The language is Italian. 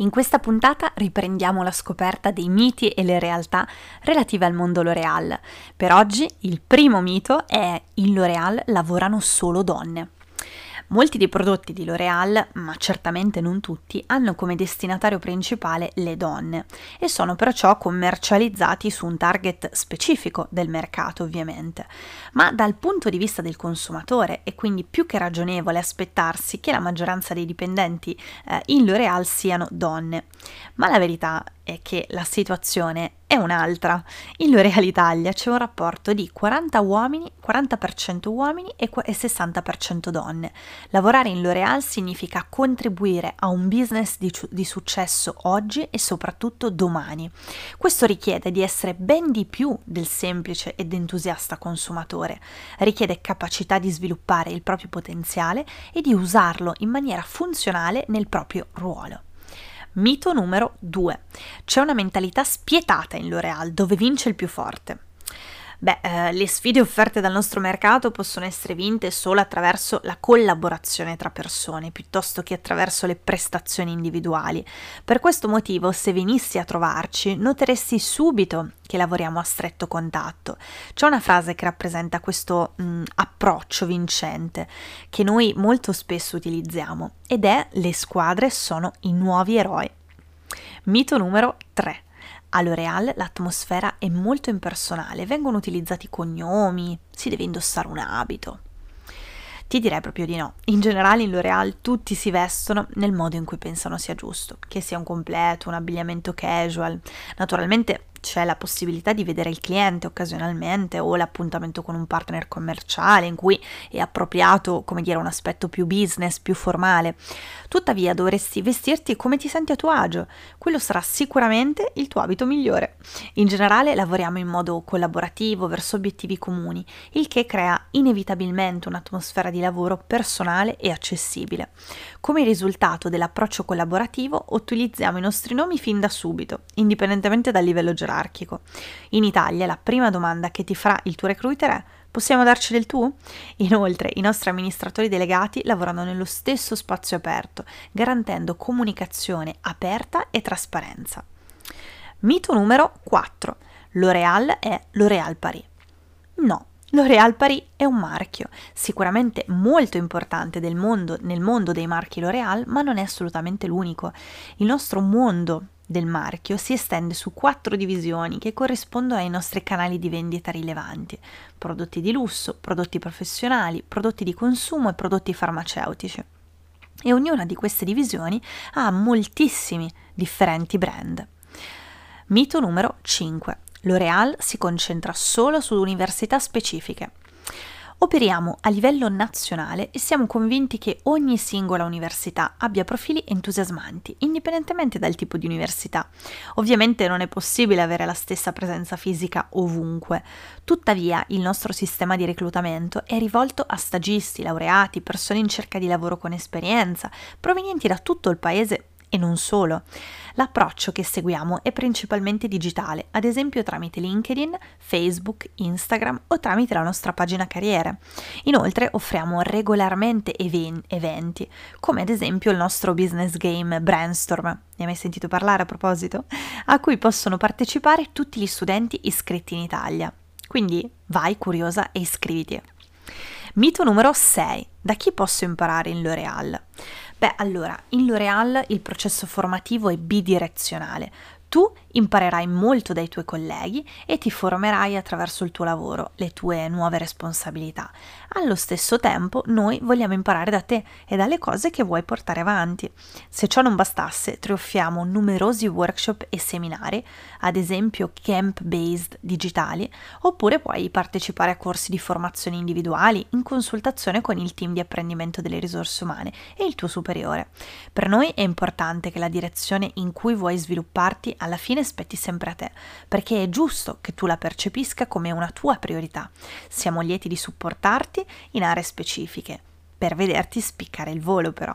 In questa puntata riprendiamo la scoperta dei miti e le realtà relative al mondo L'Oreal. Per oggi il primo mito è in L'Oreal lavorano solo donne. Molti dei prodotti di L'Oreal, ma certamente non tutti, hanno come destinatario principale le donne e sono perciò commercializzati su un target specifico del mercato ovviamente. Ma dal punto di vista del consumatore è quindi più che ragionevole aspettarsi che la maggioranza dei dipendenti eh, in L'Oreal siano donne. Ma la verità è che la situazione è un'altra. In L'Oreal Italia c'è un rapporto di 40 uomini, 40% uomini e 60% donne. Lavorare in L'Oreal significa contribuire a un business di, di successo oggi e soprattutto domani. Questo richiede di essere ben di più del semplice ed entusiasta consumatore. Richiede capacità di sviluppare il proprio potenziale e di usarlo in maniera funzionale nel proprio ruolo. Mito numero 2. C'è una mentalità spietata in L'Oreal dove vince il più forte. Beh, eh, le sfide offerte dal nostro mercato possono essere vinte solo attraverso la collaborazione tra persone, piuttosto che attraverso le prestazioni individuali. Per questo motivo, se venissi a trovarci, noteresti subito che lavoriamo a stretto contatto. C'è una frase che rappresenta questo mh, mm, approccio vincente che noi molto spesso utilizziamo ed è le squadre sono i nuovi eroi. Mito numero 3. A L'Oreal l'atmosfera è molto impersonale, vengono utilizzati cognomi, si deve indossare un abito. Ti direi proprio di no. In generale in L'Oreal tutti si vestono nel modo in cui pensano sia giusto, che sia un completo, un abbigliamento casual. Naturalmente c'è la possibilità di vedere il cliente occasionalmente o l'appuntamento con un partner commerciale in cui è appropriato, come dire, un aspetto più business, più formale. Tuttavia dovresti vestirti come ti senti a tuo agio. Quello sarà sicuramente il tuo abito migliore. In generale lavoriamo in modo collaborativo verso obiettivi comuni, il che crea inevitabilmente un'atmosfera di lavoro personale e accessibile. Come risultato dell'approccio collaborativo utilizziamo i nostri nomi fin da subito, indipendentemente dal livello gerarchico gerarchico. In Italia la prima domanda che ti farà il tuo recruiter è Possiamo darci del tu? Inoltre, i nostri amministratori delegati lavorano nello stesso spazio aperto, garantendo comunicazione aperta e trasparenza. Mito numero 4. L'Oreal è L'Oreal Paris. No, L'Oréal Paris è un marchio, sicuramente molto importante mondo, nel mondo dei marchi L'Oréal, ma non è assolutamente l'unico. Il nostro mondo del marchio si estende su quattro divisioni che corrispondono ai nostri canali di vendita rilevanti, prodotti di lusso, prodotti professionali, prodotti di consumo e prodotti farmaceutici. E ognuna di queste divisioni ha moltissimi differenti brand. Mito numero 5. L'Oreal si concentra solo su università specifiche. Operiamo a livello nazionale e siamo convinti che ogni singola università abbia profili entusiasmanti, indipendentemente dal tipo di università. Ovviamente non è possibile avere la stessa presenza fisica ovunque, tuttavia il nostro sistema di reclutamento è rivolto a stagisti, laureati, persone in cerca di lavoro con esperienza, provenienti da tutto il paese e non solo. L'approccio che seguiamo è principalmente digitale, ad esempio tramite LinkedIn, Facebook, Instagram o tramite la nostra pagina carriere. Inoltre offriamo regolarmente even- eventi, come ad esempio il nostro business game Brainstorm. Ne hai mai sentito parlare a proposito? A cui possono partecipare tutti gli studenti iscritti in Italia. Quindi vai curiosa e iscriviti. Mito numero 6. Da chi posso imparare in L'Oreal? Beh, allora, in L'Oreal il processo formativo è bidirezionale. Tu Imparerai molto dai tuoi colleghi e ti formerai attraverso il tuo lavoro, le tue nuove responsabilità. Allo stesso tempo noi vogliamo imparare da te e dalle cose che vuoi portare avanti. Se ciò non bastasse, ti offriamo numerosi workshop e seminari, ad esempio camp based digitali, oppure puoi partecipare a corsi di formazione individuali in consultazione con il team di apprendimento delle risorse umane e il tuo superiore. Per noi è importante che la direzione in cui vuoi svilupparti alla fine fine spetti sempre a te, perché è giusto che tu la percepisca come una tua priorità. Siamo lieti di supportarti in aree specifiche, per vederti spiccare il volo però.